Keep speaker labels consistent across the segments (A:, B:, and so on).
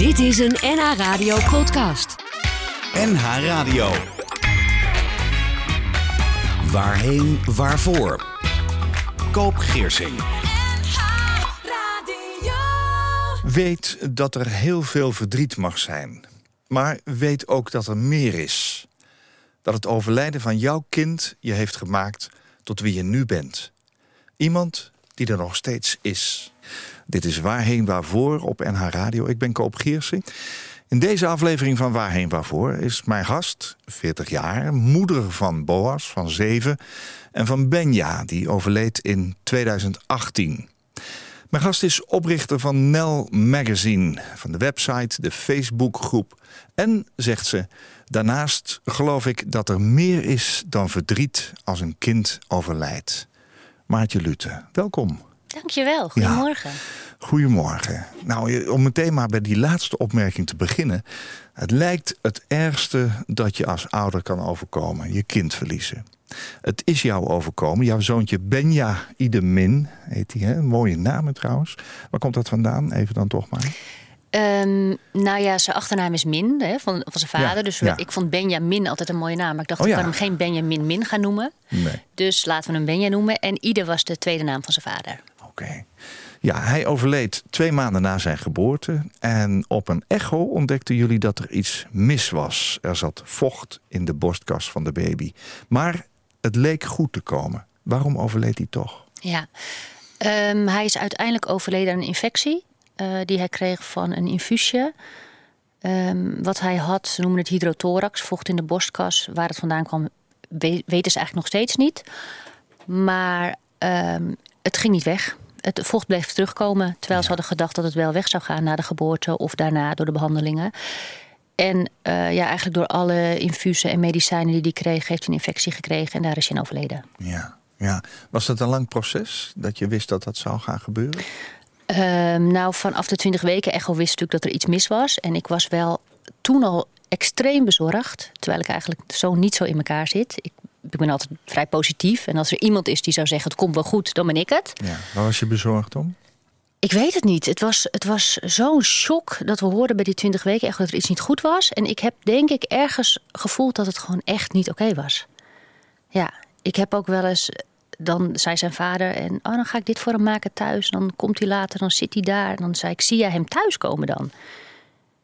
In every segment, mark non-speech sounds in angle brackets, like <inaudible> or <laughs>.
A: Dit is een NH Radio podcast.
B: NH Radio. Waarheen, waarvoor? Koop Geersing.
C: Weet dat er heel veel verdriet mag zijn. Maar weet ook dat er meer is. Dat het overlijden van jouw kind je heeft gemaakt tot wie je nu bent. Iemand die er nog steeds is. Dit is Waarheen Waarvoor op NH Radio. Ik ben Koop Giersing. In deze aflevering van Waarheen Waarvoor is mijn gast, 40 jaar, moeder van Boas van 7 en van Benja, die overleed in 2018. Mijn gast is oprichter van Nel Magazine, van de website, de Facebookgroep. En, zegt ze, daarnaast geloof ik dat er meer is dan verdriet als een kind overlijdt. Maartje Lute, welkom.
D: Dankjewel, goedemorgen.
C: goedemorgen. Nou, om meteen maar bij die laatste opmerking te beginnen. Het lijkt het ergste dat je als ouder kan overkomen, je kind verliezen. Het is jou overkomen. Jouw zoontje Benja Idemin heet hij. Een mooie naam trouwens. Waar komt dat vandaan? Even dan toch maar.
D: Um, nou ja, zijn achternaam is Min, hè, van, van zijn vader. dus ik vond Benjamin altijd een mooie naam. Maar ik dacht, oh, ik kan hem geen Benjamin Min gaan noemen. Nee. Dus laten we hem Benja noemen. En Ide was de tweede naam van zijn vader.
C: Ja, hij overleed twee maanden na zijn geboorte. En op een echo ontdekten jullie dat er iets mis was. Er zat vocht in de borstkas van de baby. Maar het leek goed te komen. Waarom overleed hij toch?
D: Ja, um, hij is uiteindelijk overleden aan een infectie. Uh, die hij kreeg van een infuusje. Um, wat hij had, ze noemen het hydrothorax, vocht in de borstkas. Waar het vandaan kwam, weten ze eigenlijk nog steeds niet. Maar um, het ging niet weg. Het vocht bleef terugkomen. Terwijl ze hadden gedacht dat het wel weg zou gaan na de geboorte of daarna door de behandelingen. En uh, ja, eigenlijk door alle infusen en medicijnen die hij kreeg, heeft hij een infectie gekregen en daar is hij in overleden.
C: Ja, ja. Was dat een lang proces dat je wist dat dat zou gaan gebeuren?
D: Um, nou, vanaf de 20 weken echo wist natuurlijk dat er iets mis was. En ik was wel toen al extreem bezorgd. Terwijl ik eigenlijk zo niet zo in elkaar zit. Ik, ik ben altijd vrij positief. En als er iemand is die zou zeggen: het komt wel goed, dan ben ik het.
C: Ja, waar was je bezorgd om?
D: Ik weet het niet. Het was, het was zo'n shock dat we hoorden bij die 20 weken echt dat er iets niet goed was. En ik heb denk ik ergens gevoeld dat het gewoon echt niet oké was. Ja, ik heb ook wel eens. Dan zei zijn vader, en oh, dan ga ik dit voor hem maken thuis. Dan komt hij later, dan zit hij daar. En dan zei ik, zie jij hem thuiskomen dan?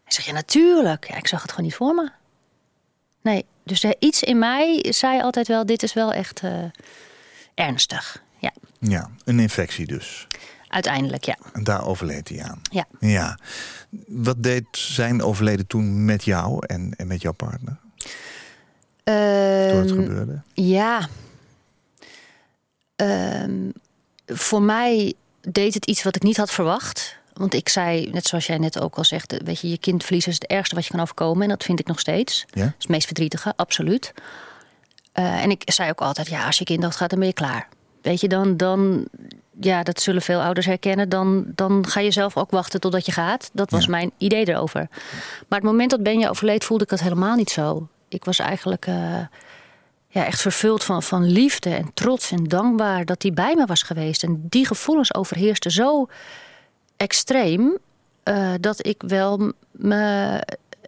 D: Hij zegt, ja natuurlijk. Ja, ik zag het gewoon niet voor me. Nee, dus er, iets in mij zei altijd wel, dit is wel echt uh, ernstig. Ja.
C: ja, een infectie dus.
D: Uiteindelijk, ja.
C: En daar overleed hij aan.
D: Ja.
C: ja. Wat deed zijn overleden toen met jou en, en met jouw partner?
D: Uh,
C: toen het gebeurde?
D: Ja. Uh, voor mij deed het iets wat ik niet had verwacht. Want ik zei, net zoals jij net ook al zegt, weet je, je kind verliezen is het ergste wat je kan overkomen. En dat vind ik nog steeds.
C: Ja?
D: Dat is het meest verdrietige, absoluut. Uh, en ik zei ook altijd, ja, als je kind doodgaat, dan ben je klaar. Weet je, dan, dan ja, dat zullen veel ouders herkennen. Dan, dan ga je zelf ook wachten totdat je gaat. Dat was mijn idee erover. Maar het moment dat Benja overleed, voelde ik dat helemaal niet zo. Ik was eigenlijk uh, ja, echt vervuld van, van liefde en trots en dankbaar dat hij bij me was geweest. En die gevoelens overheersten zo extreem uh, dat ik wel me,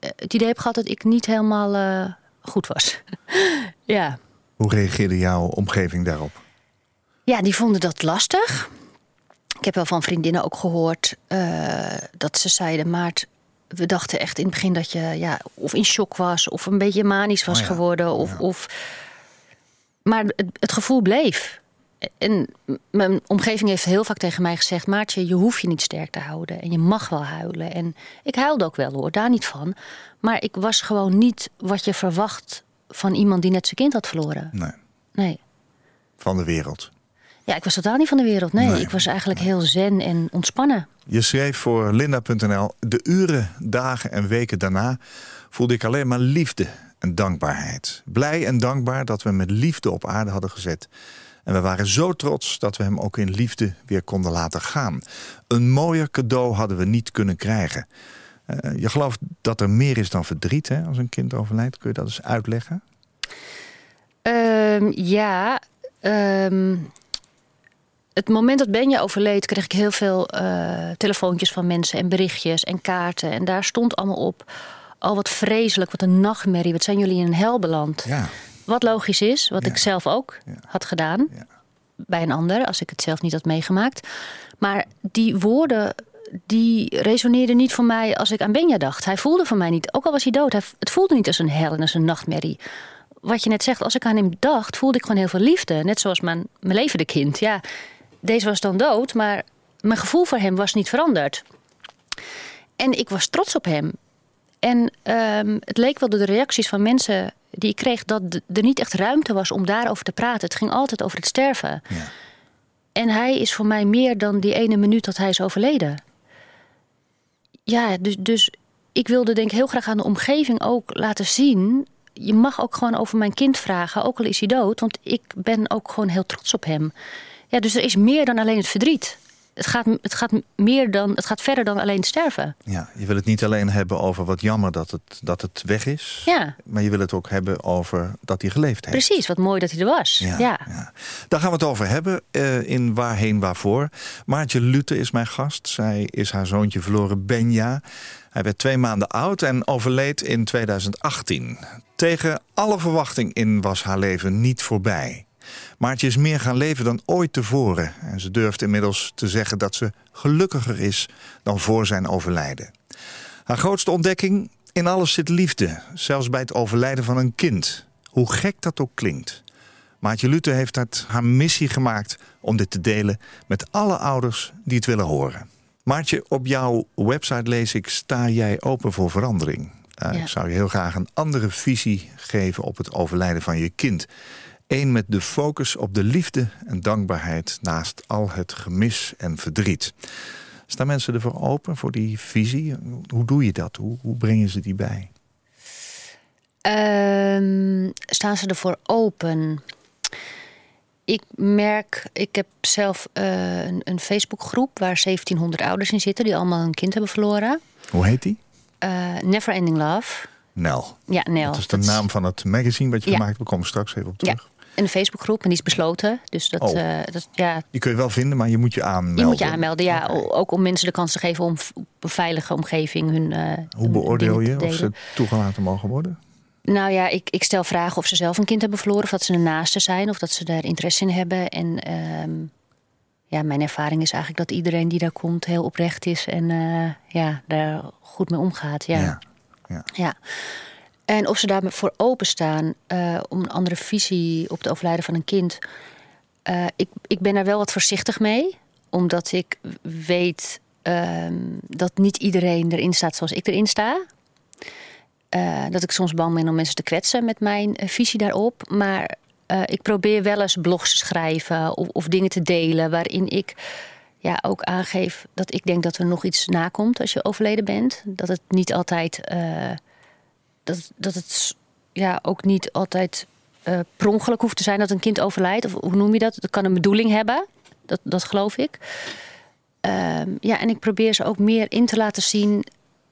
D: het idee heb gehad dat ik niet helemaal uh, goed was. <laughs> ja.
C: Hoe reageerde jouw omgeving daarop?
D: Ja, die vonden dat lastig. Ik heb wel van vriendinnen ook gehoord uh, dat ze zeiden: Maart, we dachten echt in het begin dat je ja, of in shock was, of een beetje manisch was oh ja. geworden. Of, ja. of... Maar het, het, gevoel bleef. En mijn omgeving heeft heel vaak tegen mij gezegd: Maartje, je hoeft je niet sterk te houden. En je mag wel huilen. En ik huilde ook wel hoor, daar niet van. Maar ik was gewoon niet wat je verwacht van iemand die net zijn kind had verloren.
C: Nee.
D: Nee.
C: Van de wereld.
D: Ja, ik was totaal niet van de wereld. Nee, nee ik was eigenlijk heel zen en ontspannen.
C: Je schreef voor Linda.nl... de uren, dagen en weken daarna voelde ik alleen maar liefde en dankbaarheid. Blij en dankbaar dat we met liefde op aarde hadden gezet. En we waren zo trots dat we hem ook in liefde weer konden laten gaan. Een mooier cadeau hadden we niet kunnen krijgen. Uh, je gelooft dat er meer is dan verdriet hè, als een kind overlijdt. Kun je dat eens uitleggen?
D: Um, ja, um, het moment dat Benja overleed, kreeg ik heel veel uh, telefoontjes van mensen en berichtjes en kaarten. En daar stond allemaal op. Al oh, wat vreselijk, wat een nachtmerrie. Wat zijn jullie in een hel beland?
C: Ja.
D: Wat logisch is, wat ik zelf ook had gedaan. Bij een ander, als ik het zelf niet had meegemaakt. Maar die woorden, die resoneerden niet voor mij als ik aan Benja dacht. Hij voelde voor mij niet, ook al was hij dood, hij, het voelde niet als een hel en als een nachtmerrie. Wat je net zegt, als ik aan hem dacht, voelde ik gewoon heel veel liefde. Net zoals mijn, mijn levende kind. Ja, deze was dan dood, maar mijn gevoel voor hem was niet veranderd. En ik was trots op hem. En um, het leek wel door de reacties van mensen die ik kreeg dat er niet echt ruimte was om daarover te praten. Het ging altijd over het sterven. Ja. En hij is voor mij meer dan die ene minuut dat hij is overleden. Ja, dus, dus ik wilde denk ik heel graag aan de omgeving ook laten zien. Je mag ook gewoon over mijn kind vragen, ook al is hij dood. Want ik ben ook gewoon heel trots op hem. Ja, dus er is meer dan alleen het verdriet het gaat, het gaat meer dan, het gaat verder dan alleen sterven.
C: Ja, je wil het niet alleen hebben over wat jammer dat het, dat het weg is.
D: Ja.
C: Maar je wil het ook hebben over dat hij geleefd heeft.
D: Precies, wat mooi dat hij er was. Ja, ja.
C: Daar gaan we het over hebben uh, in Waarheen Waarvoor. Maartje Lute is mijn gast. Zij is haar zoontje verloren, Benja. Hij werd twee maanden oud en overleed in 2018. Tegen alle verwachting in was haar leven niet voorbij. Maartje is meer gaan leven dan ooit tevoren. En ze durft inmiddels te zeggen dat ze gelukkiger is dan voor zijn overlijden. Haar grootste ontdekking? In alles zit liefde, zelfs bij het overlijden van een kind. Hoe gek dat ook klinkt. Maartje Luthe heeft het haar missie gemaakt om dit te delen met alle ouders die het willen horen. Maartje, op jouw website lees ik: sta jij open voor verandering? Uh, Ik zou je heel graag een andere visie geven op het overlijden van je kind. Eén met de focus op de liefde en dankbaarheid naast al het gemis en verdriet. Staan mensen ervoor open voor die visie? Hoe doe je dat? Hoe, hoe brengen ze die bij?
D: Um, staan ze ervoor open? Ik merk, ik heb zelf uh, een, een Facebookgroep waar 1700 ouders in zitten die allemaal een kind hebben verloren.
C: Hoe heet die?
D: Uh, Never Ending Love.
C: Nel.
D: Ja, Nel.
C: Dat is de naam van het magazine wat je gemaakt hebt. We komen straks even op terug.
D: Ja een Facebookgroep en die is besloten. Dus dat, oh. uh, dat, ja.
C: Die kun je wel vinden, maar je moet je aanmelden.
D: Je moet je aanmelden, ja. Ook om mensen de kans te geven om op een veilige omgeving hun. Uh,
C: Hoe beoordeel je of ze toegelaten mogen worden?
D: Nou ja, ik, ik stel vragen of ze zelf een kind hebben verloren, of dat ze een naaste zijn, of dat ze daar interesse in hebben. En ehm, ja, mijn ervaring is eigenlijk dat iedereen die daar komt heel oprecht is en uh, ja, daar goed mee omgaat. Ja.
C: ja. ja.
D: ja. En of ze daarvoor openstaan uh, om een andere visie op het overlijden van een kind. Uh, ik, ik ben daar wel wat voorzichtig mee, omdat ik weet uh, dat niet iedereen erin staat zoals ik erin sta. Uh, dat ik soms bang ben om mensen te kwetsen met mijn visie daarop. Maar ik probeer wel eens blogs te schrijven of, of, dingen te delen waarin ik ja, ook aangeef dat ik denk dat er nog iets nakomt als je overleden bent. Dat het niet altijd dat, dat het ja, ook niet altijd uh, per hoeft te zijn dat een kind overlijdt. Of hoe noem je dat? Dat kan een bedoeling hebben. Dat, dat geloof ik. Ehm, ja, en ik probeer ze ook meer in te laten zien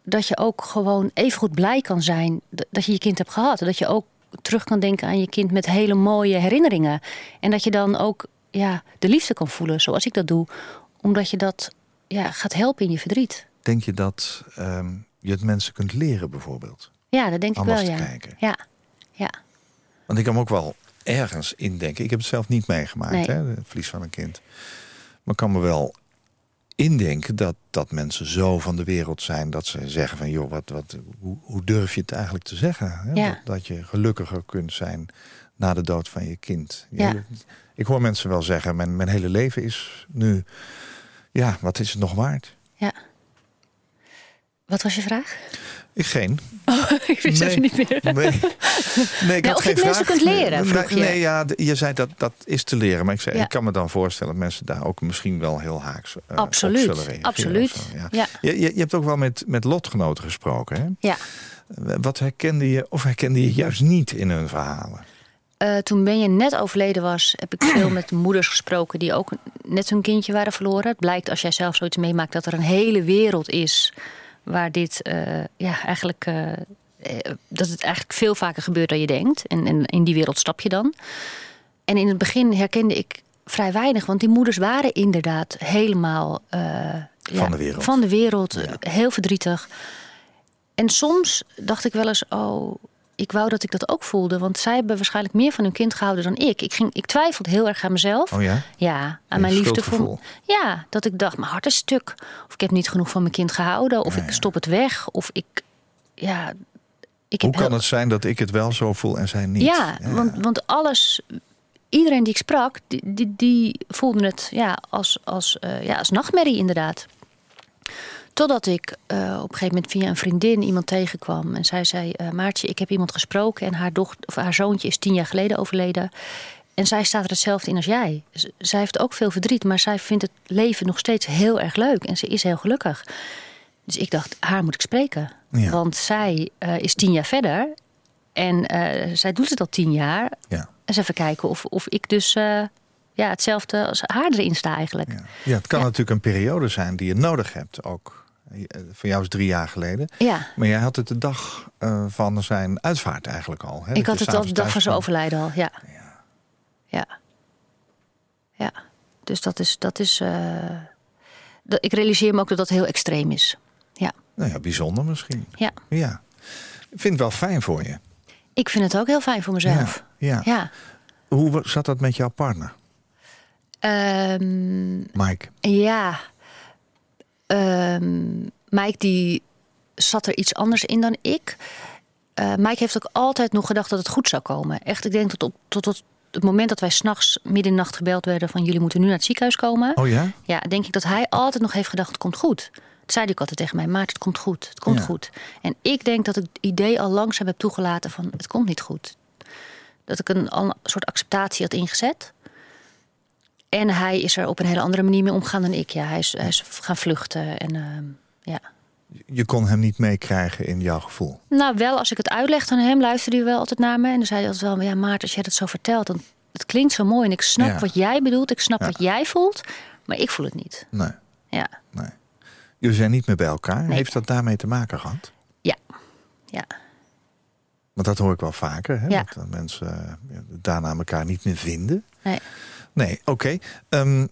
D: dat je ook gewoon even goed blij kan zijn dat je je kind hebt gehad. Dat je ook terug kan denken aan je kind met hele mooie herinneringen. En dat je dan ook ja, de liefde kan voelen zoals ik dat doe. Omdat je dat ja, gaat helpen in je verdriet.
C: Denk je dat ehm, je het mensen kunt leren bijvoorbeeld?
D: Ja, dat denk ik wel, ja.
C: Kijken.
D: Ja, ja.
C: Want ik kan me ook wel ergens indenken. Ik heb het zelf niet meegemaakt, hè, het verlies van een kind. Maar ik kan me wel indenken dat, dat mensen zo van de wereld zijn... dat ze zeggen van, joh, wat, wat, hoe, hoe durf je het eigenlijk te zeggen? Hè?
D: Ja.
C: Dat, dat, je gelukkiger kunt zijn na de dood van je kind.
D: Ja.
C: Ik hoor mensen wel zeggen, mijn, mijn hele leven is nu... Ja, wat is het nog waard?
D: Ja. Wat was je vraag?
C: Ik geen. <laughs>
D: Oh, ik wist nee, niet meer.
C: Nee, nee ik <laughs>
D: nee,
C: had
D: of
C: geen
D: je mensen kunt leren, je.
C: nee, ja, je zei dat dat is te leren. Maar ik, zei, ik kan me dan voorstellen dat mensen daar ook misschien wel heel haaks uh,
D: absoluut,
C: op zullen reageren.
D: Absoluut,
C: ja.
D: ja.
C: Je, je, je, hebt ook wel met, met lotgenoten gesproken, hè?
D: Ja.
C: Wat herkende je, of herkende je juist niet in hun verhalen?
D: Uh, toen je net overleden was, heb ik veel met moeders gesproken die ook net hun kindje waren verloren. Het blijkt als jij zelf zoiets meemaakt dat er een hele wereld is waar dit uh, ja, eigenlijk. Uh, dat het eigenlijk veel vaker gebeurt dan je denkt. En, en, in die wereld stap je dan. En in het begin herkende ik vrij weinig. Want die moeders waren inderdaad helemaal eh,
C: Van de wereld.
D: Van de wereld,
C: Ja.
D: eh, heel verdrietig. En soms dacht ik wel eens, oh, ik wou dat ik dat ook voelde. Want zij hebben waarschijnlijk meer van hun kind gehouden dan ik. Ik, ging, ik twijfelde heel erg aan mezelf.
C: Oh ja?
D: Ja, aan mijn liefde voor. Ja, dat ik dacht, mijn hart is stuk. Of ik heb niet genoeg van mijn kind gehouden. Of
C: Ja,
D: ik
C: ja.
D: stop het weg. Of ik. Ja, ik
C: Hoe kan
D: heel-
C: het zijn dat ik het wel zo voel en zij niet?
D: Ja, Want, want alles. Iedereen die ik sprak, die, die, die voelde het ja, als, als, eh, ja, als nachtmerrie, inderdaad. Totdat ik eh, op een gegeven moment via een vriendin iemand tegenkwam. En zij zei: eh, Maartje, ik heb iemand gesproken. En haar, dochter, of haar zoontje is tien jaar geleden overleden. En zij staat er hetzelfde in als jij. Z- zij heeft ook veel verdriet, maar zij vindt het leven nog steeds heel erg leuk. En ze is heel gelukkig. Dus ik dacht, haar moet ik spreken.
C: Ja.
D: Want zij eh, is tien jaar verder. En zij doet het al tien jaar.
C: Ja.
D: Eens even kijken of, of ik dus ja, hetzelfde als haar erin sta eigenlijk.
C: Ja. ja, het kan natuurlijk een periode zijn die je nodig hebt ook. Voor jou is drie jaar geleden.
D: Ja,
C: Maar jij had het de dag eh, van zijn uitvaart eigenlijk al. Hè? Dat
D: ik had het al de dag van zijn overlijden al. Ja. Ja. Ja. Dus dat is. Dat is eh, dat, ik realiseer me ook dat dat heel extreem is. Ja.
C: Nou ja, bijzonder misschien.
D: ja.
C: Ja. Ik vind het wel fijn voor je.
D: Ik vind het ook heel fijn voor mezelf.
C: Ja.
D: Ja.
C: Hoe zat dat met jouw partner,
D: Ehm,
C: Mike?
D: Ja. Ehm, Mike die zat er iets anders in dan ik. Eh, Mike heeft ook altijd nog gedacht dat het goed zou komen. Echt, ik denk tot op tot, tot het moment dat wij s'nachts midden in de nacht gebeld werden van jullie moeten nu naar het ziekenhuis komen.
C: Oh ja?
D: Ja, denk ik dat hij altijd nog heeft gedacht het komt goed. Dat zei hij ook altijd tegen mij, Maarten, het komt goed, het komt
C: Ja.
D: goed. En ik denk dat ik het idee al langzaam heb toegelaten van het komt niet goed. Dat ik een, een soort acceptatie had ingezet. En hij is er op een hele andere manier mee omgegaan dan ik. Ja, hij is, hij is gaan vluchten. En, ehm, ja.
C: Je kon hem niet meekrijgen in jouw gevoel.
D: Nou, wel als ik het uitlegde aan hem, luisterde hij wel altijd naar me. En dan zei hij altijd wel, ja Maarten, als jij dat zo vertelt, dan het klinkt zo mooi. En ik snap
C: Ja.
D: wat jij bedoelt, ik snap
C: Ja.
D: wat jij voelt. Maar ik voel het niet.
C: Nee,
D: Ja,
C: nee. Jullie zijn niet meer bij elkaar.
D: Nee.
C: Heeft dat daarmee te maken gehad?
D: ja, ja.
C: Want dat hoor ik wel vaker. Hè?
D: Ja.
C: Dat mensen eh, daarna elkaar niet meer vinden.
D: Nee.
C: Nee, oké. Ehm,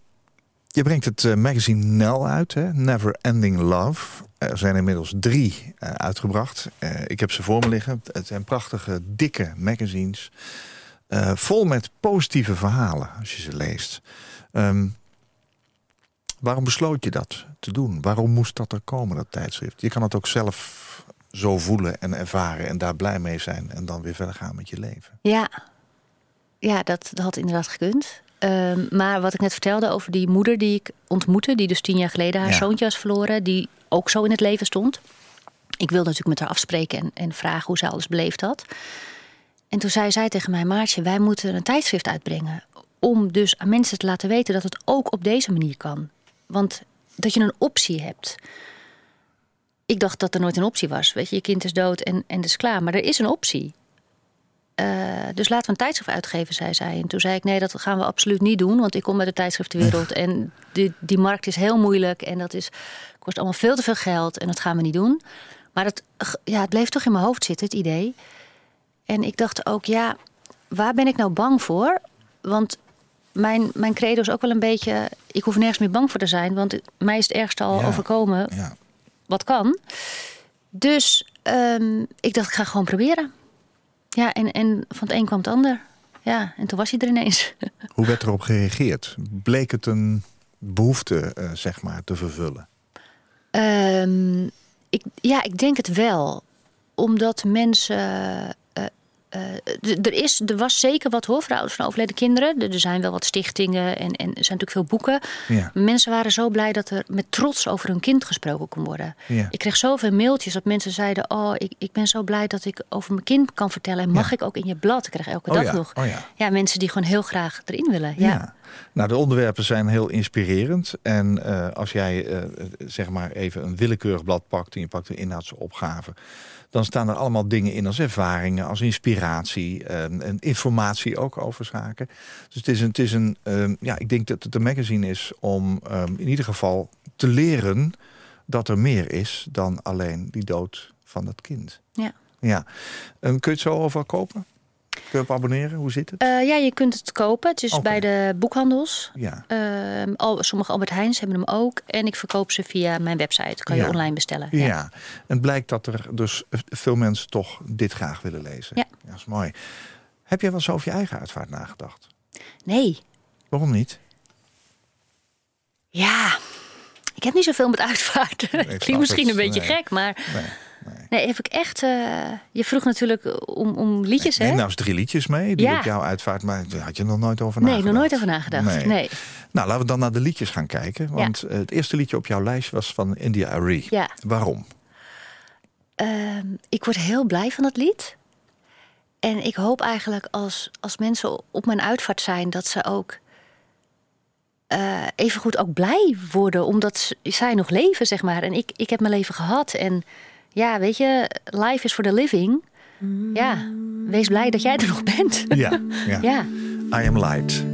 C: je brengt het eh, magazine Nel uit, hè? Never Ending Love. Er zijn inmiddels drie eh, uitgebracht. Eh, ik heb ze voor me liggen. Het zijn prachtige, dikke magazines. Vol met positieve verhalen, als je ze leest. Ehm, waarom besloot je dat te doen? Waarom moest dat er komen, dat tijdschrift? Je kan het ook zelf zo voelen en ervaren en daar blij mee zijn... en dan weer verder gaan met je leven.
D: Ja, ja dat, dat had inderdaad gekund. Ehm, maar wat ik net vertelde over die moeder die ik ontmoette, die dus tien jaar geleden haar
C: Ja.
D: zoontje was verloren, die ook zo in het leven stond. Ik wilde natuurlijk met haar afspreken en, en vragen hoe zij alles beleefd had. En toen zei zij tegen mij, Maartje, wij moeten een tijdschrift uitbrengen. Om dus aan mensen te laten weten dat het ook op deze manier kan. Want dat je een optie hebt. Ik dacht dat er nooit een optie was. Weet je, je kind is dood en, en is klaar. Maar er is een optie. Eh, dus laten we een tijdschrift uitgeven, zei zij. En toen zei ik, nee, dat gaan we absoluut niet doen. Want ik kom uit de tijdschriftenwereld. En die, die markt is heel moeilijk. En dat is, kost allemaal veel te veel geld. En dat gaan we niet doen. Maar het, ja, het bleef toch in mijn hoofd zitten, het idee. En ik dacht ook, ja, waar ben ik nou bang voor? Want mijn, mijn credo is ook wel een beetje... ik hoef nergens meer bang voor te zijn. Want mij is het ergste al
C: Ja.
D: overkomen
C: Ja.
D: wat kan. Dus ehm, ik dacht, ik ga gewoon proberen. Ja, en, en van het een kwam het ander. Ja, en toen was hij er ineens. <laughs>
C: Hoe werd erop gereageerd? Bleek het een behoefte, eh, zeg maar, te vervullen?
D: Ehm, ik, ja, ik denk het wel. Omdat mensen. Eh, er, is, er was zeker wat hoor voor ouders van overleden kinderen. Er, er zijn wel wat stichtingen en, en er zijn natuurlijk veel boeken.
C: Ja.
D: Mensen waren zo blij dat er met trots over hun kind gesproken kon worden.
C: Ja.
D: Ik kreeg zoveel mailtjes dat mensen zeiden: Oh, ik, ik ben zo blij dat ik over mijn kind kan vertellen. En mag
C: Ja.
D: ik ook in je blad? Ik krijg elke
C: Oh
D: dag nog.
C: oh ja.
D: mensen die gewoon heel graag erin willen. Ja.
C: Ja. Nou, de onderwerpen zijn heel inspirerend. En eh, als jij eh, zeg maar even een willekeurig blad pakt en je pakt de inhoudsopgave, dan staan er allemaal dingen in als ervaringen, als inspiratie eh, en informatie ook over zaken. Dus het is een, het is een eh, ja, ik denk dat het een magazine is om eh, in ieder geval te leren dat er meer is dan alleen die dood van dat kind.
D: Ja.
C: Ja. Kun je het zo overal kopen?
E: Kun je op abonneren? Hoe zit het?
D: Eh, ja, je kunt het kopen. Het is bij de boekhandels.
E: ja.
D: Ehm, al, sommige Albert Heijns hebben hem ook. En ik verkoop ze via mijn website. Kan je
E: Ja.
D: online bestellen.
E: Ja. en het blijkt dat er dus veel mensen toch dit graag willen lezen.
D: Ja.
E: dat is mooi. Heb jij wel eens over je eigen uitvaart nagedacht?
D: Nee.
E: Waarom niet?
D: Ja. Ik heb niet zoveel met <laughs> uitvaart.
E: snap
D: Klinkt misschien
E: het.
D: een beetje
E: Nee.
D: gek, maar
E: Nee. Nee.
D: nee, heb ik echt. eh, je vroeg natuurlijk om, om liedjes,
E: Neem
D: hè?
E: nou eens drie liedjes mee die
D: Ja.
E: op jouw uitvaart, maar daar had je nog nooit over
D: nee,
E: nagedacht.
D: nog nooit over nagedacht.
E: Nee.
D: Nee.
E: Nou, laten we dan naar de liedjes gaan kijken. Want eh, het eerste liedje op jouw lijst was van India Arie.
D: Ja.
E: Waarom?
D: Ehm, ik word heel blij van dat lied. En ik hoop eigenlijk als, als mensen op mijn uitvaart zijn, dat ze ook eh even goed ook blij worden, omdat zij nog leven, zeg maar. En ik, ik heb mijn leven gehad. En ja, weet je, life is for the living. Ja, wees blij dat jij er nog bent.
E: Ja, ja.
D: Ja,
E: I Am Light.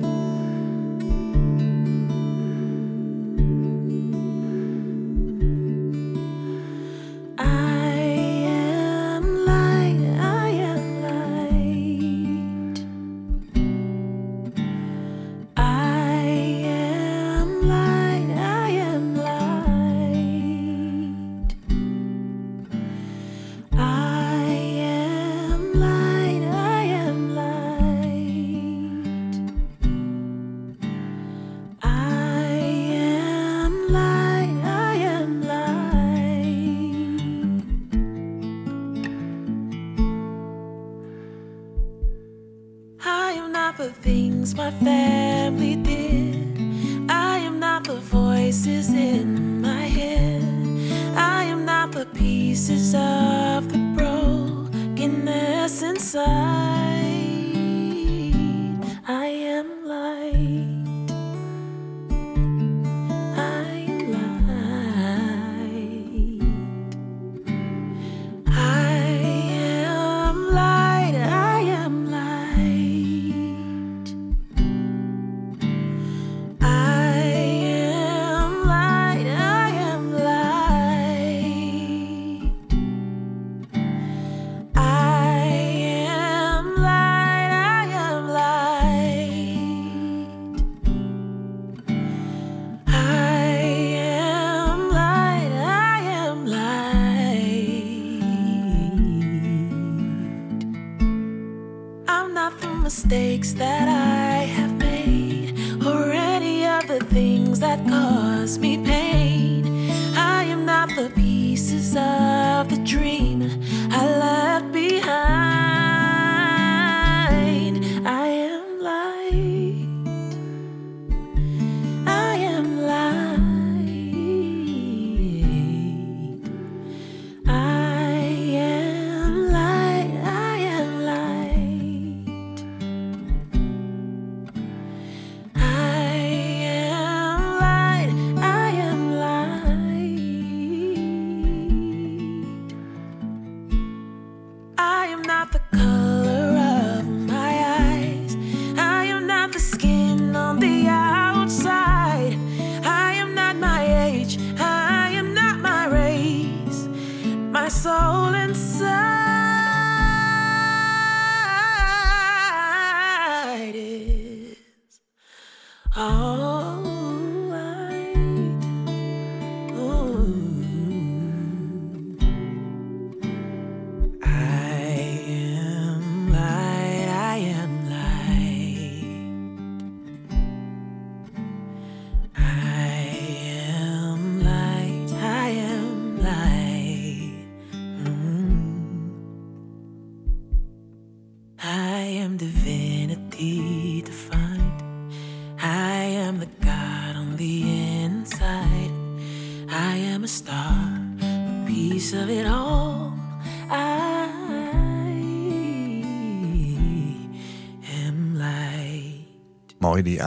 F: soul
E: and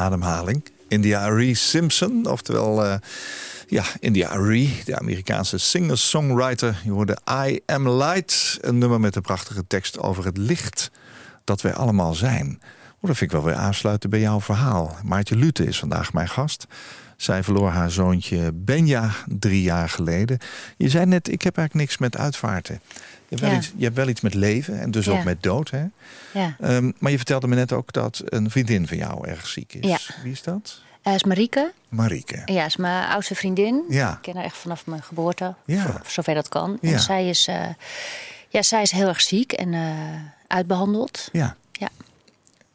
E: ademhaling. India Arie Simpson, oftewel eh, ja, India Arie, de Amerikaanse singer-songwriter. Je hoorde I Am Light, een nummer met een prachtige tekst over het licht dat wij allemaal zijn. Oh, dat vind ik wel weer aansluiten bij jouw verhaal. Maartje Lute is vandaag mijn gast.
C: Zij verloor haar zoontje Benja drie jaar geleden. Je zei net, ik heb eigenlijk niks met uitvaarten. Je hebt wel,
D: Ja.
C: iets, je hebt wel iets met leven en dus
D: Ja.
C: ook met dood. Hè?
D: Ja.
C: Ehm, maar je vertelde me net ook dat een vriendin van jou erg ziek is.
D: Ja.
C: Wie is dat?
D: Hij is Marieke.
C: Marieke.
D: Ja, is mijn oudste vriendin.
C: Ja.
D: Ik ken haar echt vanaf mijn geboorte. Voor, zover dat kan.
C: Ja.
D: En zij is, eh, ja, zij is heel erg ziek en eh, uitbehandeld.
C: Ja.
D: Ja.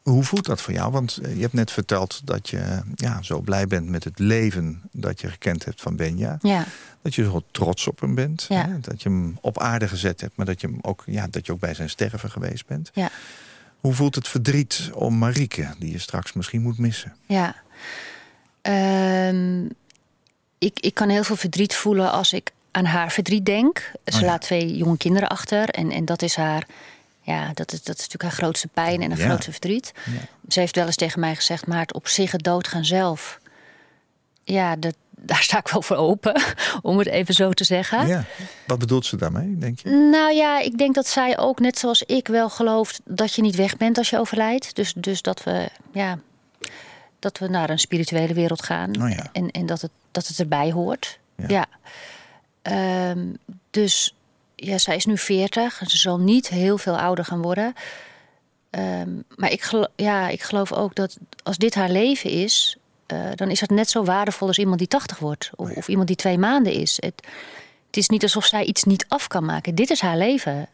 C: Hoe voelt dat voor jou? Want eh, je hebt net verteld dat je ja, zo blij bent met het leven dat je gekend hebt van Benja.
D: Ja.
C: Dat je zo trots op hem bent.
D: Ja.
C: Hè? Dat je hem op aarde gezet hebt, maar dat je, hem ook, ja, dat je ook bij zijn sterven geweest bent.
D: Ja.
C: Hoe voelt het verdriet om Marieke, die je straks misschien moet missen?
D: Ja. Ehm, ik, ik kan heel veel verdriet voelen als ik aan haar verdriet denk. Ze
C: Oh ja.
D: laat twee jonge kinderen achter. En, en dat is haar. Ja, dat is, dat is natuurlijk haar grootste pijn en haar
C: Ja.
D: grootste verdriet.
C: Ja.
D: Ze heeft wel eens tegen mij gezegd: maar het op zich het doodgaan zelf. Ja, dat, <laughs> daar sta ik wel voor open, <laughs> om het even zo te zeggen.
C: Ja. Wat bedoelt ze daarmee, denk je?
D: Nou ja, ik denk dat zij ook, net zoals ik, wel gelooft dat je niet weg bent als je overlijdt. Dus, dus dat, we, ja, dat we naar een spirituele wereld gaan.
C: Oh ja.
D: En, en dat, het, dat het erbij hoort.
C: Ja.
D: Ja. Ehm, dus ja, zij is nu 40 en ze zal niet heel veel ouder gaan worden. Ehm, maar ik, gelo- ja, ik geloof ook dat als dit haar leven is, eh, dan is het net zo waardevol als iemand die 80 wordt. Of, of iemand die twee maanden is. Het, het is niet alsof zij iets niet af kan maken. Dit is haar leven.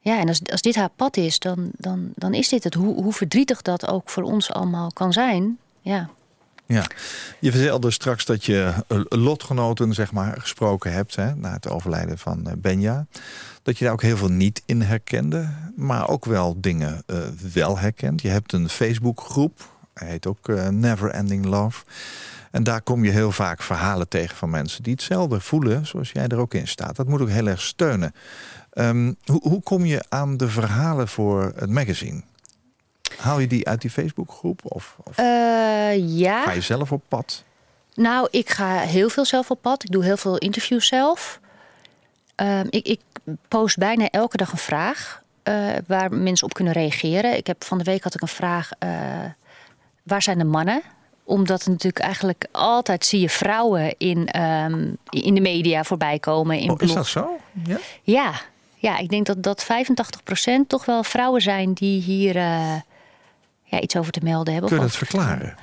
D: Ja, en als, als dit haar pad is, dan, dan, dan is dit het. Hoe, hoe verdrietig dat ook voor ons allemaal kan zijn. Ja,
C: Ja. Je vertelde straks dat je eh, lotgenoten zeg maar, gesproken hebt hè, na het overlijden van eh, Benja. Dat je daar ook heel veel niet in herkende, maar ook wel dingen eh, wel herkent. Je hebt een Facebookgroep, hij heet ook Never Ending Love. En daar kom je heel vaak verhalen tegen van mensen die hetzelfde voelen zoals jij er ook in staat. Dat moet ook heel erg steunen. Ehm, hoe, hoe kom je aan de verhalen voor het magazine? Haal je die uit die Facebookgroep of, of
D: Eh, ja.
C: ga je zelf op pad?
D: Nou, ik ga heel veel zelf op pad. Ik doe heel veel interviews zelf. Ehm, ik, ik post bijna elke dag een vraag eh, waar mensen op kunnen reageren. Ik heb van de week had ik een vraag: eh, waar zijn de mannen? Omdat natuurlijk eigenlijk altijd zie je vrouwen in, ehm, in de media voorbij komen. In
C: Oh, is dat zo? Ja?
D: Ja, ja, ik denk dat, dat 85% toch wel vrouwen zijn die hier ja, iets over te melden hebben.
C: Kun je dat verklaren?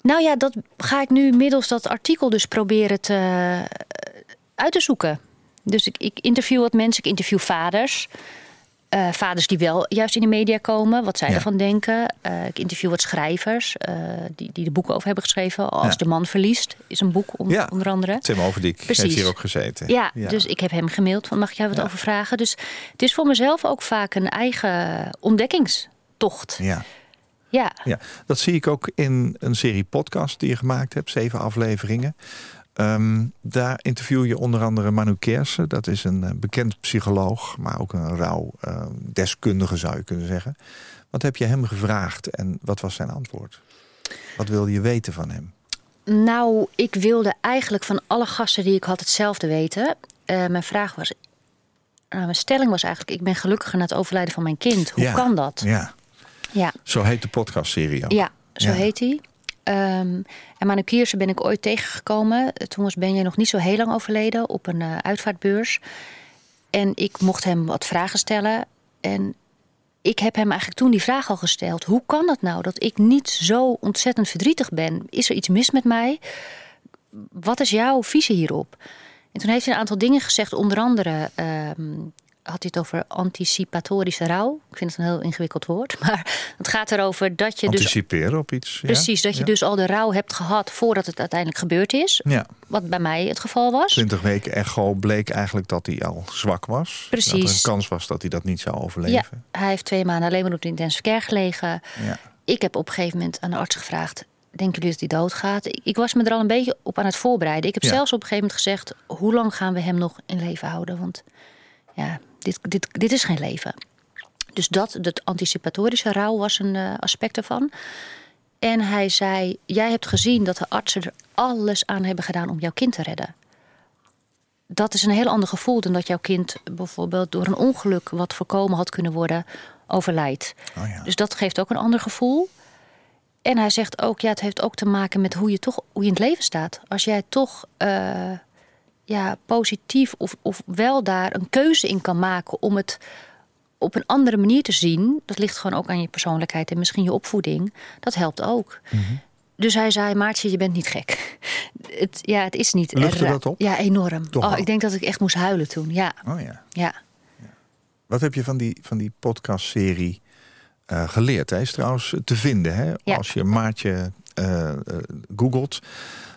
D: nou ja, dat ga ik nu middels dat artikel dus proberen te, uit te zoeken. Dus ik, ik interview wat mensen, ik interview vaders. Eh, vaders die wel juist in de media komen, wat zij
C: Ja.
D: ervan denken. Eh, ik interview wat schrijvers eh, die, die de boeken over hebben geschreven. Als
C: Ja.
D: de man verliest, is een boek
C: Ja.
D: onder andere.
C: Tim Overdiek heeft
D: Precies.
C: hier ook gezeten.
D: Ja, dus ik heb hem gemaild van mag jou wat over vragen. Dus het is voor mezelf ook vaak een eigen ontdekkingstocht.
C: Ja,
D: Ja,
C: ja, dat zie ik ook in een serie podcast die je gemaakt hebt. Zeven afleveringen. Ehm, daar interview je onder andere Manu Kersen. Dat is een eh, bekend psycholoog, maar ook een rouwdeskundige zou je kunnen zeggen. Wat heb je hem gevraagd en wat was zijn antwoord? Wat wilde je weten van hem?
D: Nou, ik wilde eigenlijk van alle gasten die ik had hetzelfde weten. Eh, mijn vraag was, nou, mijn stelling was eigenlijk: ik ben gelukkiger na het overlijden van mijn kind. Hoe
C: Ja.
D: kan dat?
C: Ja,
D: Ja,
C: zo heet de podcastserie ook.
D: ja zo
C: Ja.
D: heet hij. Ehm, en Manu Kiersen ben ik ooit tegengekomen. Toen was Benja nog niet zo heel lang overleden op een eh, uitvaartbeurs. En ik mocht hem wat vragen stellen. En ik heb hem eigenlijk toen die vraag al gesteld. Hoe kan het nou dat ik niet zo ontzettend verdrietig ben? Is er iets mis met mij? Wat is jouw visie hierop? En toen heeft hij een aantal dingen gezegd. Onder andere ehm, had hij het over anticipatorische rouw. Ik vind het een heel ingewikkeld woord. <laughs> Maar het gaat erover dat je dus...
C: Anticiperen op iets. ja?
D: Precies, dat je
C: Ja.
D: dus al de rouw hebt gehad voordat het uiteindelijk gebeurd is.
C: Ja,
D: Wat bij mij het geval was.
C: 20 weken echo bleek eigenlijk dat hij al zwak was. Dat er
D: Precies.
C: een kans was dat hij dat niet zou
D: Ja,
C: overleven.
D: hij heeft twee maanden alleen maar op de intensive care gelegen.
C: Ja.
D: Ik heb op een gegeven moment aan de arts gevraagd: Denken jullie dat hij doodgaat? Ik, ik was me er al een beetje op aan het voorbereiden. Ik heb
C: Ja.
D: zelfs op een gegeven moment gezegd: Hoe lang gaan we hem nog in leven houden? Want ja, dit, dit, dit is geen leven. Dus dat, de anticipatorische rouw was een eh, aspect ervan. En hij zei: Jij hebt gezien dat de artsen er alles aan hebben gedaan om jouw kind te redden. Dat is een heel ander gevoel dan dat jouw kind bijvoorbeeld door een ongeluk wat voorkomen had kunnen worden, overlijdt.
C: Oh ja.
D: Dus dat geeft ook een ander gevoel. En hij zegt ook, ja, het heeft ook te maken met hoe je toch hoe je in het leven staat. Als jij toch eh, ja, positief of, of wel daar een keuze in kan maken om het op een andere manier te zien, dat ligt gewoon ook aan je persoonlijkheid en misschien je opvoeding. Dat helpt ook. Dus hij zei, Maartje, je bent niet gek. <laughs> Het, ja, het is niet.
C: Luchtte
D: er-
C: dat op?
D: Ja, enorm.
C: Toch
D: oh,
C: wel?
D: ik denk dat ik echt moest huilen toen. Ja,
C: Oh ja.
D: ja.
C: Wat heb je van die, van die podcastserie eh, geleerd? Hij is trouwens te vinden. Hè?
D: Ja.
C: Als je Maartje eh, eh, googelt,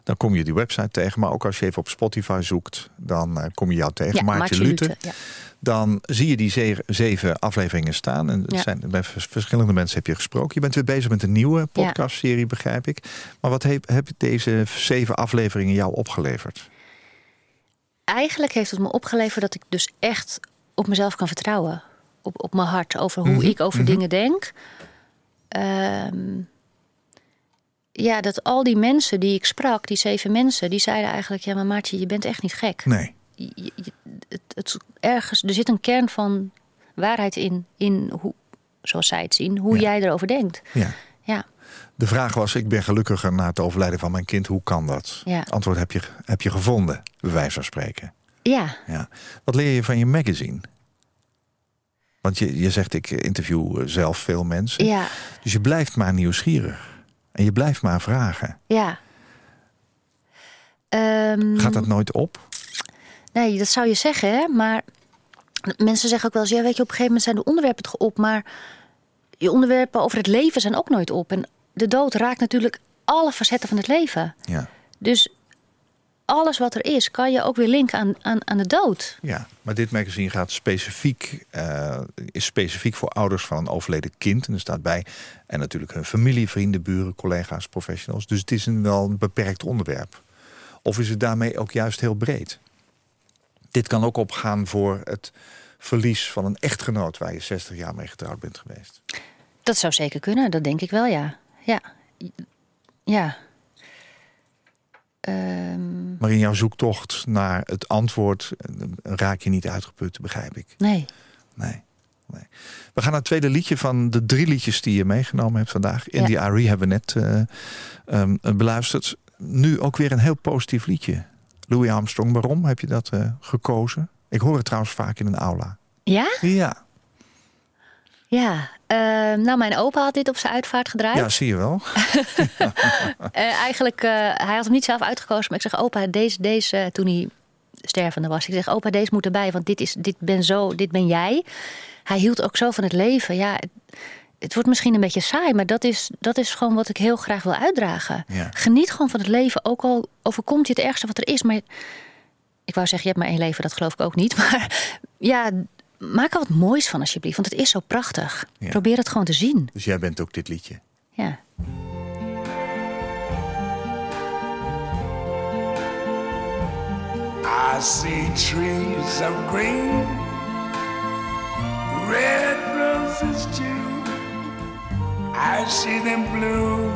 C: dan kom je die website tegen. Maar ook als je even op Spotify zoekt, dan eh, kom je jou tegen.
D: ja
C: Maartje, Lute.
D: Lute, Ja.
C: Dan zie je die ze- zeven afleveringen staan. En
D: Ja.
C: zijn, bij vers- verschillende mensen heb je gesproken. Je bent weer bezig met een nieuwe podcastserie, begrijp ik. Maar wat heb deze zeven afleveringen jou opgeleverd?
D: Eigenlijk heeft het me opgeleverd dat ik dus echt op mezelf kan vertrouwen. Op, op mijn hart, over hoe
C: Mhm,
D: ik over
C: mhm.
D: dingen denk. Ehm, ja, dat al die mensen die ik sprak, die zeven mensen, die zeiden eigenlijk: Ja, maar Maartje, je bent echt niet gek.
C: Nee.
D: Je- je- je- het, het, ergens, er zit een kern van waarheid in, in hoe, zoals zij het zien, hoe
C: Ja.
D: jij erover denkt.
C: Ja.
D: Ja,
C: De vraag was, ik ben gelukkiger na het overlijden van mijn kind. Hoe kan dat?
D: Ja.
C: Antwoord heb je, heb je gevonden, bij wijze van spreken.
D: ja,
C: Ja. Wat leer je van je magazine? Want je, je zegt, ik interview eh, zelf veel mensen.
D: ja,
C: Dus je blijft maar nieuwsgierig. En je blijft maar vragen.
D: ja. Ehm,
C: Gaat dat nooit op?
D: Nee, dat zou je zeggen, hè? maar mensen zeggen ook wel eens: ja, weet je, op een gegeven moment zijn de onderwerpen toch op, maar je onderwerpen over het leven zijn ook nooit op. En de dood raakt natuurlijk alle facetten van het leven.
C: Ja.
D: Dus alles wat er is, kan je ook weer linken aan, aan, aan de dood.
C: ja. Maar dit magazine gaat specifiek, eh, is specifiek voor ouders van een overleden kind. En er staat bij. En natuurlijk hun familie, vrienden, buren, collega's, professionals. Dus het is een wel een beperkt onderwerp. Of is het daarmee ook juist heel breed? Dit kan ook opgaan voor het verlies van een echtgenoot waar je 60 jaar mee getrouwd bent geweest.
D: Dat zou zeker kunnen, dat denk ik wel, ja. Ja. Ja. Ehm,
C: Maar in jouw zoektocht naar het antwoord eh, raak je niet uitgeput, begrijp ik.
D: nee.
C: Nee. nee. We gaan naar het tweede liedje van de drie liedjes die je meegenomen hebt vandaag. In
D: Ja.
C: die Ari hebben we net eh, ehm, beluisterd. Nu ook weer een heel positief liedje. Louis Armstrong, waarom heb je dat eh, gekozen? Ik hoor het trouwens vaak in een aula.
D: Ja?
C: Ja,
D: Ja. Ehm, nou, mijn opa had dit op zijn uitvaart gedraaid.
C: ja zie je wel. <laughs>
D: Eh, eigenlijk, eh, hij had hem niet zelf uitgekozen. Maar ik zeg, opa, deze, deze, eh, toen hij stervende was. Ik zeg, opa, deze moet erbij, want dit, is, dit, ben, zo, dit ben jij. Hij hield ook zo van het leven. Ja, het, het wordt misschien een beetje saai, maar dat is, dat is gewoon wat ik heel graag wil uitdragen.
C: Ja.
D: Geniet gewoon van het leven, ook al overkomt je het ergste wat er is. Maar ik wou zeggen, je hebt maar één leven, dat geloof ik ook niet. <laughs> Maar ja, maak er wat moois van alsjeblieft, want het is zo prachtig.
C: Ja.
D: Probeer het gewoon te zien.
C: Dus jij bent ook dit liedje.
D: Ja.
G: I see trees of green, red roses too. I see them bloom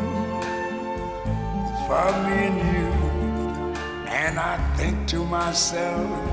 G: for me and you. And I think to myself,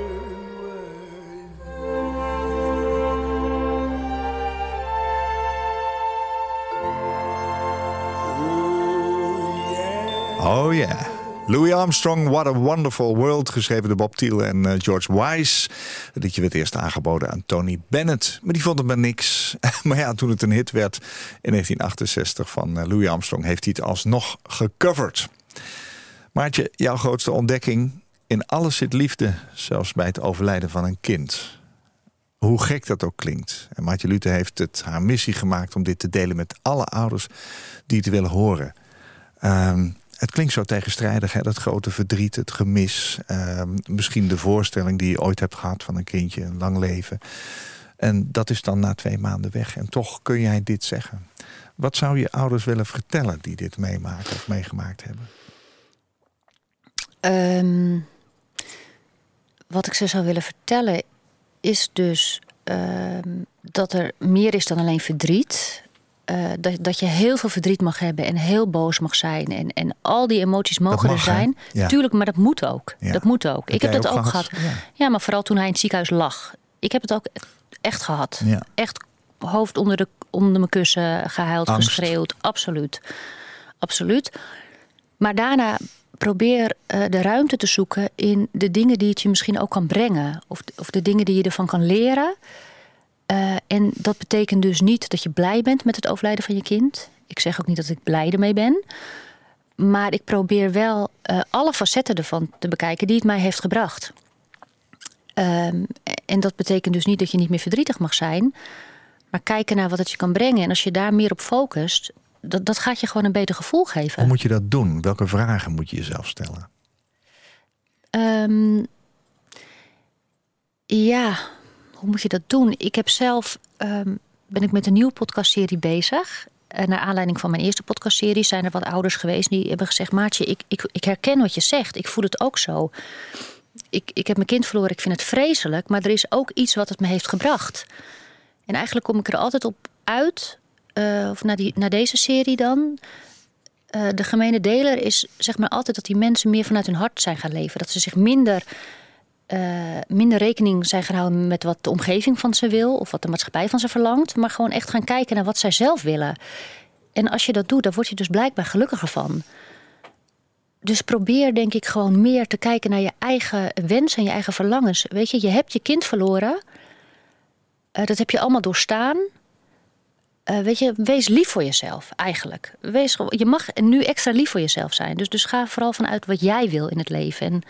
G: Oh
C: ja. Louis Armstrong, What a Wonderful World. Geschreven door Bob Thiel en eh, George Wise. Het liedje werd eerst aangeboden aan Tony Bennett. Maar die vond het maar niks. <laughs> maar ja, toen het een hit werd in 1968 van eh, Louis Armstrong... heeft hij het alsnog gecoverd. Maartje, jouw grootste ontdekking... in alles zit liefde, zelfs bij het overlijden van een kind. Hoe gek dat ook klinkt. En Maartje Luther heeft het haar missie gemaakt... om dit te delen met alle ouders die het willen horen... Ehm, het klinkt zo tegenstrijdig, hè? dat grote verdriet, het gemis. ehm, misschien de voorstelling die je ooit hebt gehad van een kindje, een lang leven. En dat is dan na twee maanden weg. En toch kun jij dit zeggen. Wat zou je ouders willen vertellen die dit meemaken of meegemaakt hebben?
D: Ehm, wat ik ze zou willen vertellen is dus ehm, dat er meer is dan alleen verdriet. Eh, dat, dat je heel veel verdriet mag hebben en heel boos mag zijn. En, en al die emoties mogen
C: mag,
D: er zijn.
C: Ja.
D: Tuurlijk, maar dat moet ook.
C: Ja.
D: Dat moet ook.
C: Heb
D: ik heb dat
C: ook
D: ook gehad.
C: Ja.
D: Ja. maar vooral toen hij in het ziekenhuis lag. Ik heb het ook echt gehad. Echt hoofd onder, de, onder mijn kussen gehuild,
C: Angst.
D: geschreeuwd. Absoluut. Absoluut. Maar daarna probeer eh, de ruimte te zoeken in de dingen die het je misschien ook kan brengen. Of, of de dingen die je ervan kan leren. Eh, en dat betekent dus niet dat je blij bent met het overlijden van je kind. Ik zeg ook niet dat ik blij ermee ben. Maar ik probeer wel eh, alle facetten ervan te bekijken die het mij heeft gebracht. Ehm, en dat betekent dus niet dat je niet meer verdrietig mag zijn. Maar kijken naar wat het je kan brengen. En als je daar meer op focust, dat, dat gaat je gewoon een beter gevoel geven.
C: Hoe moet je dat doen? Welke vragen moet je jezelf stellen?
D: Ehm, ja, hoe moet je dat doen? Ik heb zelf ehm, ben ik met een nieuwe podcastserie bezig. En naar aanleiding van mijn eerste podcastserie zijn er wat ouders geweest die hebben gezegd: Maatje, ik, ik, ik herken wat je zegt. Ik voel het ook zo. Ik, ik heb mijn kind verloren, ik vind het vreselijk, maar er is ook iets wat het me heeft gebracht. En eigenlijk kom ik er altijd op uit, eh, of naar, die, deze serie dan. Eh, de gemene deler is zeg maar altijd dat die mensen meer vanuit hun hart zijn gaan leven. Dat ze zich minder, eh, minder rekening zijn gaan houden met wat de omgeving van ze wil. Of wat de maatschappij van ze verlangt. Maar gewoon echt gaan kijken naar wat zij zelf willen. En als je dat doet, dan word je dus blijkbaar gelukkiger van. Dus probeer denk ik gewoon meer te kijken naar je eigen wensen en je eigen verlangens. Weet je, je hebt je kind verloren. Eh, dat heb je allemaal doorstaan. Eh, weet je, wees lief voor jezelf eigenlijk. Wees, je mag nu extra lief voor jezelf zijn. Dus, dus ga vooral vanuit wat jij wil in het leven. En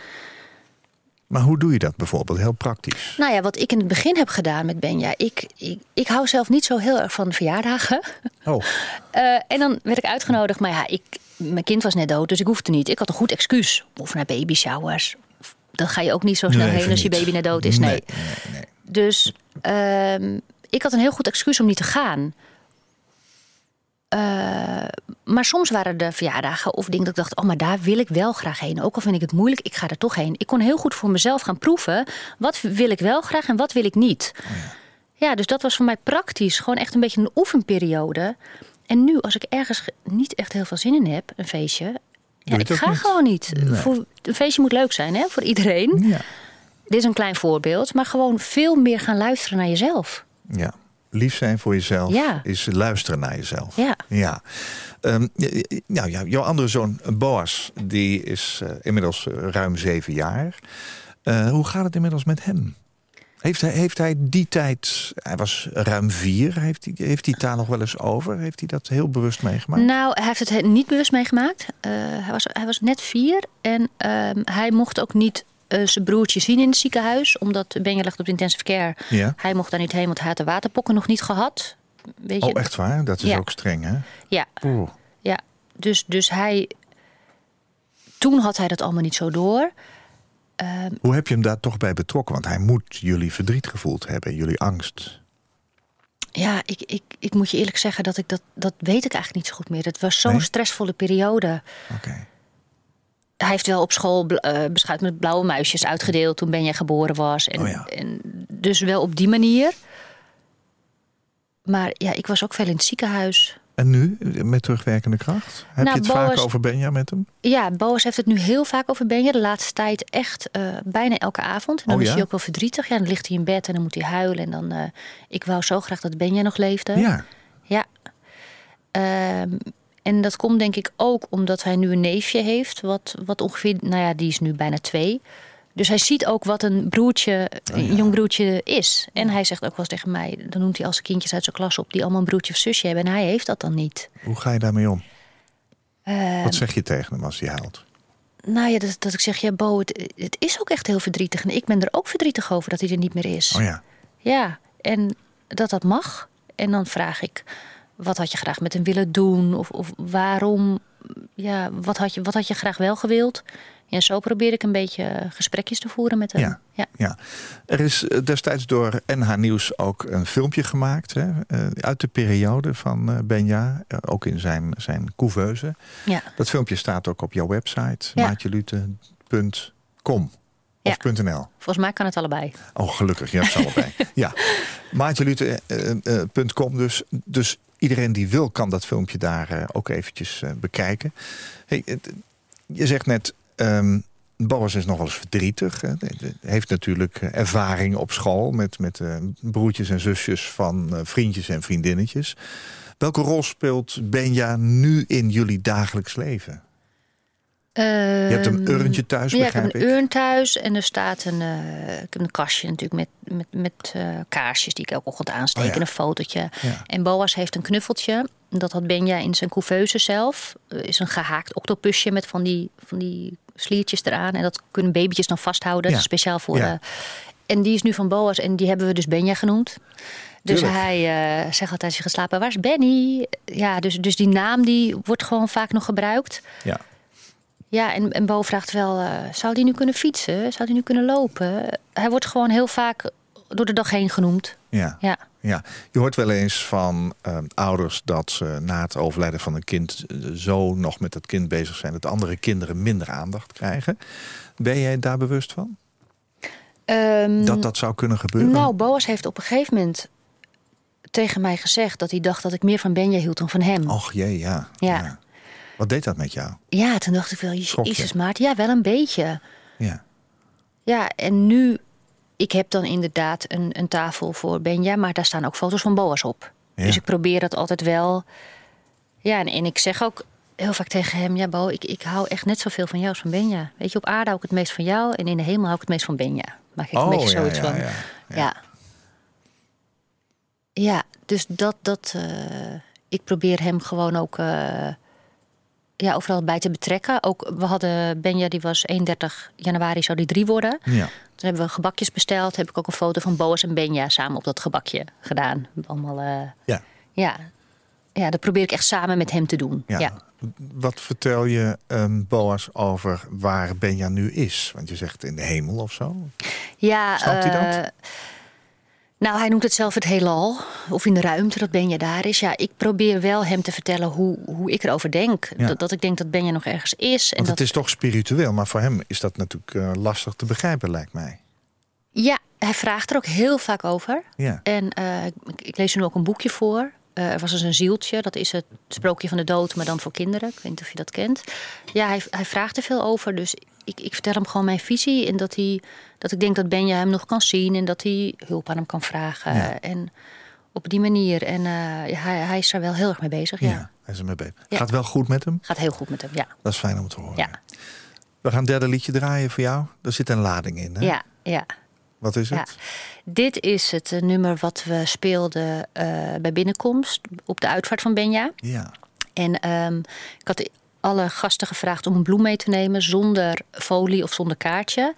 C: Maar hoe doe je dat bijvoorbeeld? Heel praktisch.
D: nou ja, wat ik in het begin heb gedaan met Benja. Ik, ik, ik hou zelf niet zo heel erg van verjaardagen.
C: Oh, <laughs>
D: Eh, en dan werd ik uitgenodigd. Maar ja, ik, mijn kind was net dood, dus ik hoefde niet. Ik had een goed excuus. Of naar baby showers. Dan ga je ook niet zo snel
C: Nee,
D: heen als je
C: niet.
D: baby net dood is. Nee.
C: Nee, nee, nee.
D: Dus ehm, ik had een heel goed excuus om niet te gaan. Eh, maar soms waren er verjaardagen of dingen dat ik dacht... oh, maar daar wil ik wel graag heen. Ook al vind ik het moeilijk, ik ga er toch heen. Ik kon heel goed voor mezelf gaan proeven... wat wil ik wel graag en wat wil ik niet. ja. dus dat was voor mij praktisch. Gewoon echt een beetje een oefenperiode. En nu, als ik ergens ge- niet echt heel veel zin in heb, een feestje... Ja, ik ga
C: niet?
D: gewoon niet.
C: Nee.
D: Voor, een feestje moet leuk zijn, hè, voor iedereen.
C: Ja.
D: Dit is een klein voorbeeld, maar gewoon veel meer gaan luisteren naar jezelf.
C: ja. Lief zijn voor jezelf
D: Ja.
C: is luisteren naar jezelf.
D: Ja.
C: Ja. Nou ja, jouw andere zoon, Boas, die is eh, inmiddels eh, ruim zeven jaar. Eh, hoe gaat het inmiddels met hem? Heeft hij, heeft hij die tijd, hij was ruim vier, heeft hij, heeft hij daar nog wel eens over? Heeft hij dat heel bewust meegemaakt?
D: Nou, hij heeft het he- niet bewust meegemaakt. Eh, hij, was, hij was net vier en ehm, hij mocht ook niet eh, zijn broertje zien in het ziekenhuis. Omdat Benja ligt op de intensive care.
C: Ja.
D: Hij mocht daar niet heen, want hij had de waterpokken nog niet gehad. Weet je?
C: Oh, echt waar? Dat is
D: Ja.
C: ook streng, hè?
D: Ja,
C: Oeh.
D: ja. Dus, dus hij... Toen had hij dat allemaal niet zo door. Ehm,
C: Hoe heb je hem daar toch bij betrokken? Want hij moet jullie verdriet gevoeld hebben, jullie angst.
D: ja, ik, ik, ik moet je eerlijk zeggen dat ik dat... Dat weet ik eigenlijk niet zo goed meer. Het was zo'n
C: Nee?
D: stressvolle periode.
C: Oké.
D: Hij heeft wel op school eh, beschuit met blauwe muisjes uitgedeeld toen Benja geboren was. En,
C: Oh ja.
D: en dus wel op die manier. Maar ja, ik was ook veel in het ziekenhuis.
C: En nu, met terugwerkende kracht? Heb
D: Nou,
C: je het vaak over Benja met hem?
D: Ja, Boas heeft het nu heel vaak over Benja. De laatste tijd echt eh, bijna elke avond. En dan
C: Oh
D: is hij ook wel verdrietig. Ja, dan ligt hij in bed en dan moet hij huilen. En dan, eh, ik wou zo graag dat Benja nog leefde.
C: Ja.
D: Ja. Ehm, en dat komt denk ik ook omdat hij nu een neefje heeft. Wat, wat ongeveer, nou ja, die is nu bijna twee. Dus hij ziet ook wat een broertje, een jong broertje is. En hij zegt ook wel eens tegen mij, dan noemt hij al zijn kindjes uit zijn klas op die allemaal een broertje of zusje hebben. En hij heeft dat dan niet.
C: Hoe ga je daarmee om?
D: Ehm,
C: Wat zeg je tegen hem als hij huilt?
D: Nou ja, dat, dat ik zeg, ja, Bo, het, het is ook echt heel verdrietig. En ik ben er ook verdrietig over dat hij er niet meer is.
C: Oh ja.
D: Ja, en dat dat mag. En dan vraag ik, wat had je graag met hem willen doen? Of, of waarom, ja, wat had, je, wat had je graag wel gewild? Ja, zo probeer ik een beetje eh, gesprekjes te voeren met hem.
C: Ja.
D: ja.
C: Ja, er is eh, destijds door NH Nieuws ook een filmpje gemaakt hè, eh, uit de periode van Benja, ook in zijn, zijn couveuse.
D: ja.
C: Dat filmpje staat ook op jouw website,
D: Ja.
C: maatjelute.com of .nl.
D: Volgens mij kan het allebei.
C: Oh, gelukkig, je hebt ze allebei. ja, <laughs> maatjelute.com dus. Dus iedereen die wil kan dat filmpje daar eh, ook eventjes eh, bekijken. Hey, je zegt net, ehm Boas is nog wel eens verdrietig. Heeft natuurlijk eh, ervaring op school met, met broertjes en zusjes van vriendjes en vriendinnetjes. Welke rol speelt Benja nu in jullie dagelijks leven? Je hebt een urntje thuis,
D: Ehm, Ja, ik heb
C: begrijp
D: een urn thuis en er staat een, eh, ik heb een kastje natuurlijk met, met, met eh, kaarsjes die ik elke ochtend aansteek
C: Oh ja.
D: en een fotootje.
C: Ja.
D: En Boas heeft een knuffeltje. Dat had Benja in zijn couveuse zelf. Is een gehaakt octopusje met van die, van die sliertjes eraan. En dat kunnen babytjes dan vasthouden. Dat is speciaal voor. Eh, en die is nu van Boas en die hebben we dus Benja genoemd. Dus
C: Tuurlijk.
D: hij zegt altijd als je gaat slapen, waar is Benny? Ja, dus, dus die naam die wordt gewoon vaak nog gebruikt.
C: Ja.
D: Ja, en, en Bo vraagt wel, eh, zou hij nu kunnen fietsen? Zou hij nu kunnen lopen? Hij wordt gewoon heel vaak door de dag heen genoemd.
C: Ja.
D: Ja.
C: Ja, je hoort wel eens van eh, ouders dat ze na het overlijden van een kind eh, zo nog met het kind bezig zijn dat andere kinderen minder aandacht krijgen. Ben jij daar bewust van?
D: Ehm,
C: Dat dat zou kunnen gebeuren?
D: Nou, Boas heeft op een gegeven moment tegen mij gezegd dat hij dacht dat ik meer van Benja hield dan van hem.
C: Och jee, ja.
D: Ja.
C: Wat deed dat met jou?
D: Ja, toen dacht ik wel? Jezus Maarten, ja, wel een beetje.
C: Ja.
D: Ja, en nu, ik heb dan inderdaad een, een tafel voor Benja, maar daar staan ook foto's van Boas op.
C: Ja.
D: Dus ik probeer dat altijd wel. Ja, en, en ik zeg ook heel vaak tegen hem, ja Bo, ik, ik hou echt net zoveel van jou als van Benja. Weet je, op aarde hou ik het meest van jou en in de hemel hou ik het meest van Benja. Maak ik een beetje
C: Oh, ja,
D: zoiets
C: ja,
D: van.
C: ja,
D: Ja.
C: ja.
D: ja. dus dat, dat eh, ik probeer hem gewoon ook eh, ja, overal bij te betrekken. Ook, we hadden, Benja die was 31 januari, zou die drie worden.
C: Ja.
D: Toen hebben we gebakjes besteld. Heb ik ook een foto van Boas en Benja samen op dat gebakje gedaan. Allemaal, eh,
C: Ja.
D: ja. ja, dat probeer ik echt samen met hem te doen.
C: Ja.
D: Ja.
C: Wat vertel je ehm, Boas over waar Benja nu is? Want je zegt in de hemel of zo.
D: Ja,
C: Snapt hij dat?
D: eh, nou, hij noemt het zelf het heelal. Of in de ruimte, dat Benja daar is. Ja, ik probeer wel hem te vertellen hoe, hoe ik erover denk.
C: Ja.
D: Dat, dat ik denk dat Benja nog ergens is. En
C: Want
D: dat,
C: het is toch spiritueel, maar voor hem is dat natuurlijk eh, lastig te begrijpen, lijkt mij.
D: Ja, hij vraagt er ook heel vaak over.
C: Ja.
D: En eh, ik, ik lees er nu ook een boekje voor. Eh, er was dus een zieltje, dat is het sprookje van de dood, maar dan voor kinderen. Ik weet niet of je dat kent. Ja, hij, hij vraagt er veel over. Dus ik, ik vertel hem gewoon mijn visie. En dat, hij, dat ik denk dat Benja hem nog kan zien. En dat hij hulp aan hem kan vragen.
C: Ja.
D: En op die manier. En eh, ja, hij, hij is er wel heel erg mee bezig. Ja.
C: Ja, hij is ermee bezig.
D: Ja.
C: Gaat wel goed met hem?
D: Gaat heel goed met hem, ja.
C: Dat is fijn om te horen.
D: Ja,
C: We gaan een derde liedje draaien voor jou. Er zit een lading in. Hè?
D: ja, ja.
C: Wat is
D: Ja.
C: het?
D: Dit is het eh, nummer wat we speelden eh, bij binnenkomst op de uitvaart van Benja.
C: Ja.
D: En ehm, ik had alle gasten gevraagd om een bloem mee te nemen zonder folie of zonder kaartje.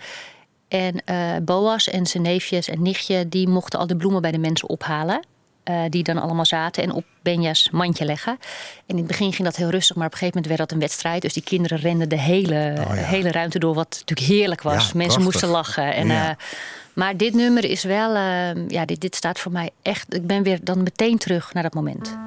D: En eh, Boas en zijn neefjes en nichtje die mochten al de bloemen bij de mensen ophalen. eh, die dan allemaal zaten en op Benja's mandje leggen. En in het begin ging dat heel rustig, maar op een gegeven moment werd dat een wedstrijd. Dus die kinderen renden de hele,
C: Oh ja.
D: hele ruimte door, wat natuurlijk heerlijk was.
C: Ja,
D: Mensen
C: prachtig.
D: moesten lachen. En,
C: Ja.
D: eh, maar dit nummer is wel, ja, dit, dit staat voor mij echt. Ik ben weer dan meteen terug naar dat moment.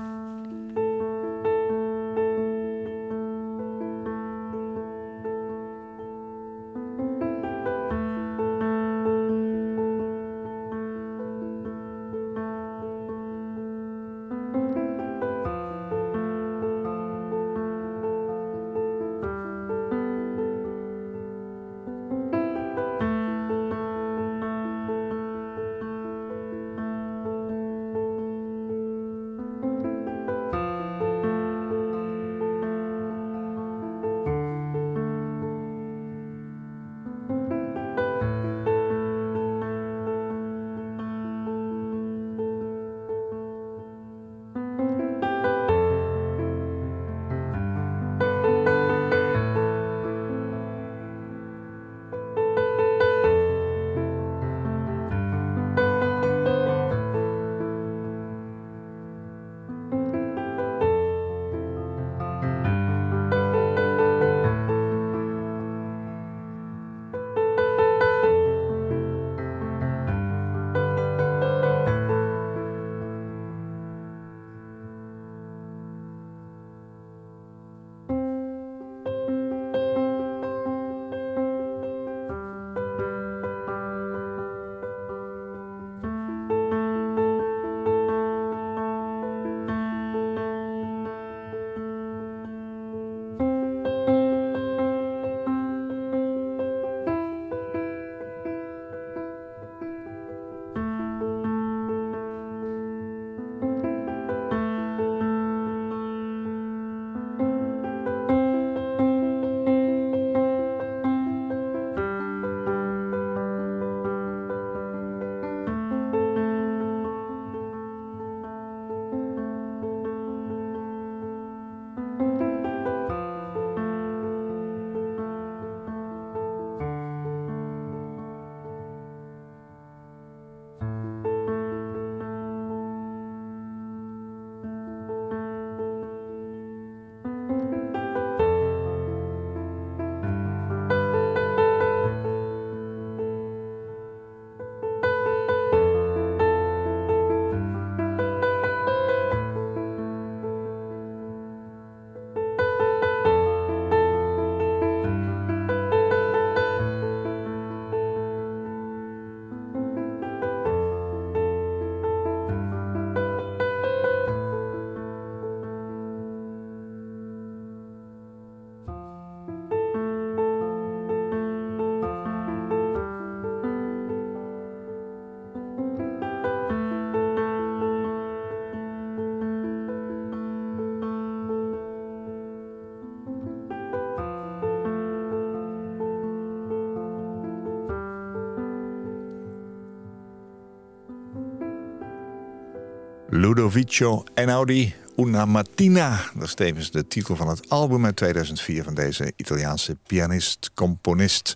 C: Ludovico Einaudi, Una Mattina. Dat is tevens de titel van het album uit 2004 van deze Italiaanse pianist, componist.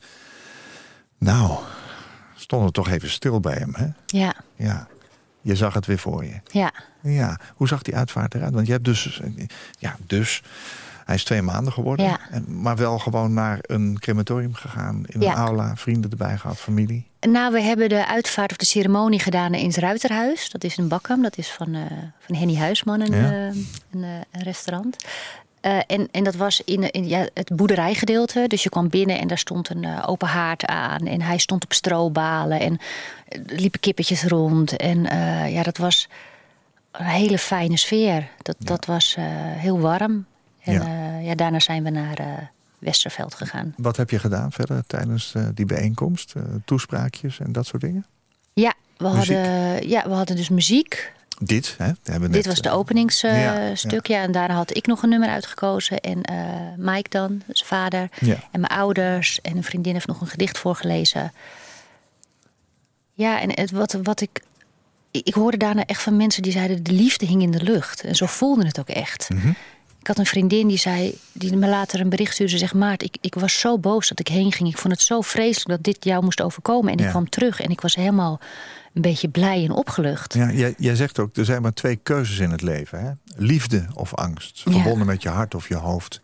C: Nou, stond er toch even stil bij hem, hè?
D: Ja,
C: Ja. Je zag het weer voor je.
D: ja.
C: Ja. Hoe zag die uitvaart eruit? Want je hebt dus... Ja, dus... Hij is twee maanden geworden.
D: Ja.
C: En, maar wel gewoon naar een crematorium gegaan. In
D: Ja.
C: een aula, vrienden erbij gehad, familie.
D: Nou, we hebben de uitvaart of de ceremonie gedaan in het Ruiterhuis. Dat is in Bakkam. Dat is van, eh, van Henny Huisman, een,
C: Ja.
D: eh, een, eh, een restaurant. En, en dat was in, in ja, het boerderijgedeelte. Dus je kwam binnen en daar stond een open haard aan. En hij stond op strobalen. En er liepen kippetjes rond. En ja, dat was een hele fijne sfeer. Dat, dat was heel warm. En
C: Ja.
D: daarna zijn we naar Westerveld gegaan.
C: Wat heb je gedaan verder tijdens eh, die bijeenkomst? Eh, toespraakjes en dat soort dingen?
D: Ja, we
C: Muziek.
D: hadden, ja, we hadden dus muziek.
C: Dit, hè?
D: Dit
C: net,
D: was de
C: eh,
D: openingsstuk,
C: ja,
D: stuk, ja, En daarna had ik nog een nummer uitgekozen. En Mike dan, zijn vader. En mijn ouders. En een vriendin heeft nog een gedicht voorgelezen. Ja, en het, wat, wat ik... Ik hoorde daarna echt van mensen die zeiden... de liefde hing in de lucht. En zo voelde het ook echt.
C: Mhm.
D: Ik had een vriendin die zei... die me later een bericht stuurde. Ze zegt, Maart, ik, ik was zo boos dat ik heen ging. Ik vond het zo vreselijk dat dit jou moest overkomen. En ik kwam terug en ik was helemaal een beetje blij en opgelucht.
C: Ja, jij, jij zegt ook, er zijn maar twee keuzes in het leven. Hè? Liefde of angst.
D: Ja.
C: Verbonden met je hart of je hoofd.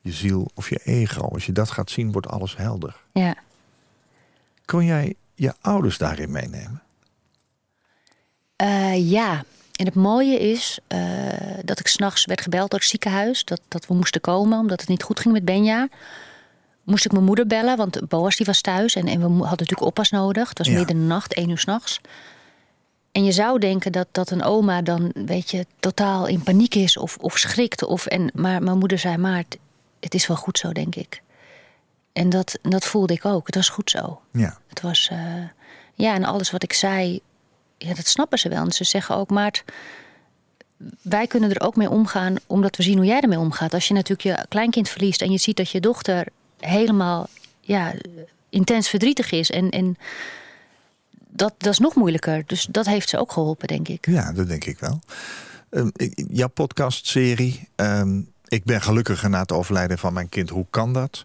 C: Je ziel of je ego. Als je dat gaat zien, wordt alles helder.
D: Ja.
C: Kon jij je ouders daarin meenemen?
D: Eh, ja, en het mooie is eh, dat ik s'nachts werd gebeld door het ziekenhuis. Dat, dat we moesten komen omdat het niet goed ging met Benja. Moest ik mijn moeder bellen, want Boas die was thuis. En, en we hadden natuurlijk oppas nodig. Het was
C: Ja.
D: midden in de nacht, één uur s'nachts. En je zou denken dat, dat een oma dan, weet je, totaal in paniek is of, of schrikt. Of, en, maar mijn moeder zei, maar het, het is wel goed zo, denk ik. En dat, dat voelde ik ook. Het was goed zo.
C: Ja.
D: Het was, eh, ja, en alles wat ik zei, ja, dat snappen ze wel. Ze zeggen ook, maar wij kunnen er ook mee omgaan, omdat we zien hoe jij ermee omgaat. Als je natuurlijk je kleinkind verliest en je ziet dat je dochter helemaal ja, intens verdrietig is. En, en dat, dat is nog moeilijker. Dus dat heeft ze ook geholpen, denk ik.
C: Ja, dat denk ik wel. Ehm, ik- jouw podcastserie. ehm, ik ben gelukkiger na het overlijden van mijn kind. Hoe kan dat?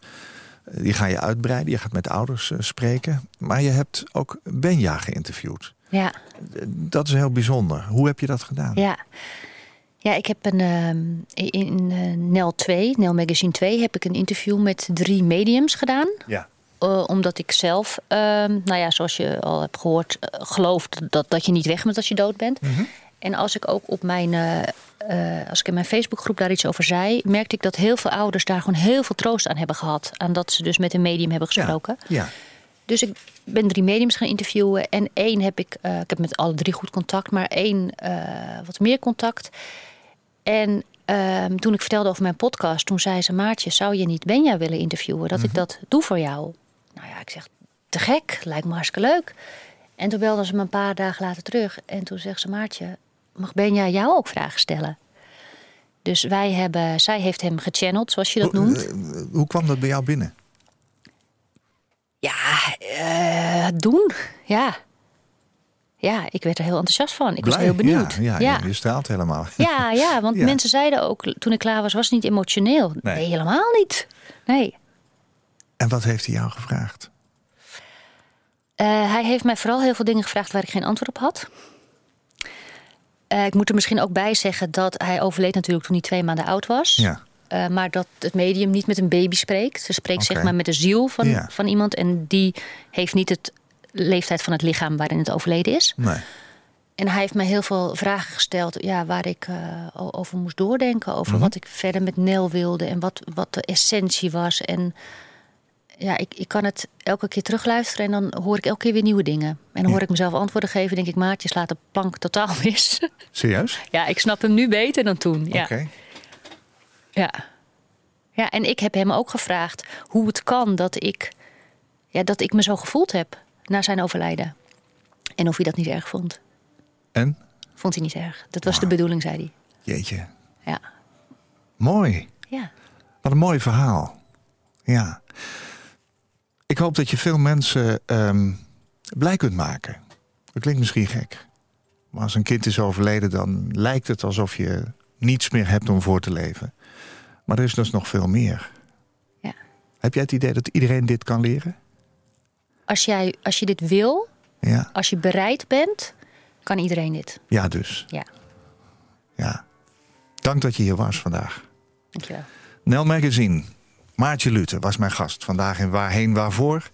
C: Eh, Die ga je uitbreiden. Je gaat met ouders eh, spreken. Maar je hebt ook Benja geïnterviewd.
D: Ja.
C: Dat is heel bijzonder. Hoe heb je dat gedaan?
D: Ja. Ja, ik heb een, ehm, in eh, NEL 2, NEL Magazine 2, heb ik een interview met drie mediums gedaan.
C: Ja.
D: Eh, omdat ik zelf, ehm, nou ja, zoals je al hebt gehoord, eh, geloof dat, dat je niet weg bent als je dood bent. En als ik ook op mijn, als ik in mijn Facebookgroep daar iets over zei, merkte ik dat heel veel ouders daar gewoon heel veel troost aan hebben gehad. Aan dat ze dus met een medium hebben gesproken.
C: Ja.
D: Dus ik ben drie mediums gaan interviewen. En één heb ik, eh, ik heb met alle drie goed contact, maar één eh, wat meer contact. En ehm, toen ik vertelde over mijn podcast, toen zei ze: Maartje, zou je niet Benja willen interviewen? Dat ik dat doe voor jou. Nou ja, ik zeg: te gek, lijkt me hartstikke leuk. En toen belde ze me een paar dagen later terug. En toen zegt ze: Maartje, mag Benja jou ook vragen stellen? Dus wij hebben, zij heeft hem gechanneld, zoals je dat noemt.
C: eh, hoe kwam dat bij jou binnen?
D: Ja, eh, doen. Ja. Ja, ik werd er heel enthousiast van. Ik was heel benieuwd.
C: Ja, ja,
D: ja.
C: Je, je straalt helemaal.
D: Ja, ja, <laughs> want
C: Ja.
D: mensen zeiden ook toen ik klaar was, was het niet emotioneel.
C: Nee.
D: Nee, helemaal niet. Nee.
C: En wat heeft hij jou gevraagd?
D: Eh, hij heeft mij vooral heel veel dingen gevraagd waar ik geen antwoord op had. Eh, ik moet er misschien ook bij zeggen dat hij overleed natuurlijk toen hij twee maanden oud was.
C: Ja.
D: Eh, maar dat het medium niet met een baby spreekt. Ze spreekt zeg maar met de ziel van, van iemand. En die heeft niet het leeftijd van het lichaam waarin het overleden is.
C: Nee.
D: En hij heeft mij heel veel vragen gesteld ja, waar ik o- over moest doordenken. Over wat ik verder met Nel wilde en wat, wat de essentie was. En ja, ik, ik kan het elke keer terugluisteren en dan hoor ik elke keer weer nieuwe dingen. En dan
C: Ja.
D: hoor ik mezelf antwoorden geven. denk ik, Maartje slaat de plank totaal mis.
C: Serieus? <laughs>
D: ja, ik snap hem nu beter dan toen. Ja.
C: Oké.
D: Ja. ja, en ik heb hem ook gevraagd hoe het kan dat ik, ja, dat ik me zo gevoeld heb na zijn overlijden. En of hij dat niet erg vond.
C: En?
D: Vond hij niet erg. Dat was de bedoeling, zei hij.
C: Jeetje.
D: Ja.
C: Mooi.
D: Ja.
C: Wat een mooi verhaal. Ja. Ik hoop dat je veel mensen ehm, blij kunt maken. Dat klinkt misschien gek. Maar als een kind is overleden, dan lijkt het alsof je niets meer hebt om voor te leven. Maar er is dus nog veel meer.
D: Ja.
C: Heb jij het idee dat iedereen dit kan leren?
D: Als, jij, als je dit wil,
C: Ja,
D: als je bereid bent, kan iedereen dit.
C: ja dus.
D: Ja,
C: Ja. Dank dat je hier was vandaag.
D: dankjewel.
C: Nel Magazine. Maartje Lute was mijn gast vandaag in Waarheen Waarvoor.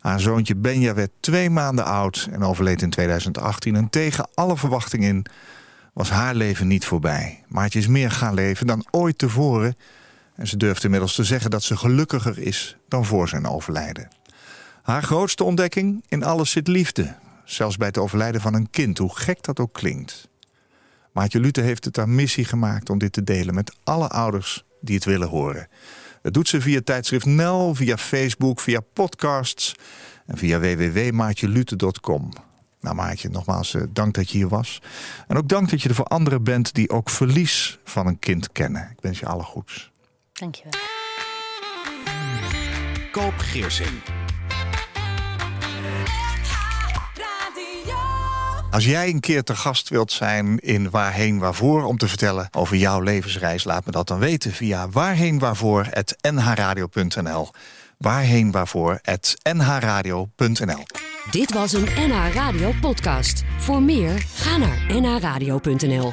C: Haar zoontje Benja werd twee maanden oud en overleed in 2018. En tegen alle verwachting in was haar leven niet voorbij. Maartje is meer gaan leven dan ooit tevoren. En ze durft inmiddels te zeggen dat ze gelukkiger is dan voor zijn overlijden. Haar grootste ontdekking? In alles zit liefde. Zelfs bij het overlijden van een kind, hoe gek dat ook klinkt. Maartje Lute heeft het haar missie gemaakt om dit te delen met alle ouders die het willen horen. Dat doet ze via tijdschrift Nel, via Facebook, via podcasts en via www.maartjelute.com. Nou Maartje, nogmaals eh, dank dat je hier was. En ook dank dat je er voor anderen bent die ook verlies van een kind kennen. Ik wens je alle goeds.
D: Dankjewel.
B: Koop Geersing.
C: Als jij een keer te gast wilt zijn in Waarheen Waarvoor... om te vertellen over jouw levensreis, laat me dat dan weten... via waarheenwaarvoor.nhradio.nl Waarheen waarvoor at nhradio.nl.
A: Dit was een NH Radio podcast. Voor meer, ga naar nhradio.nl.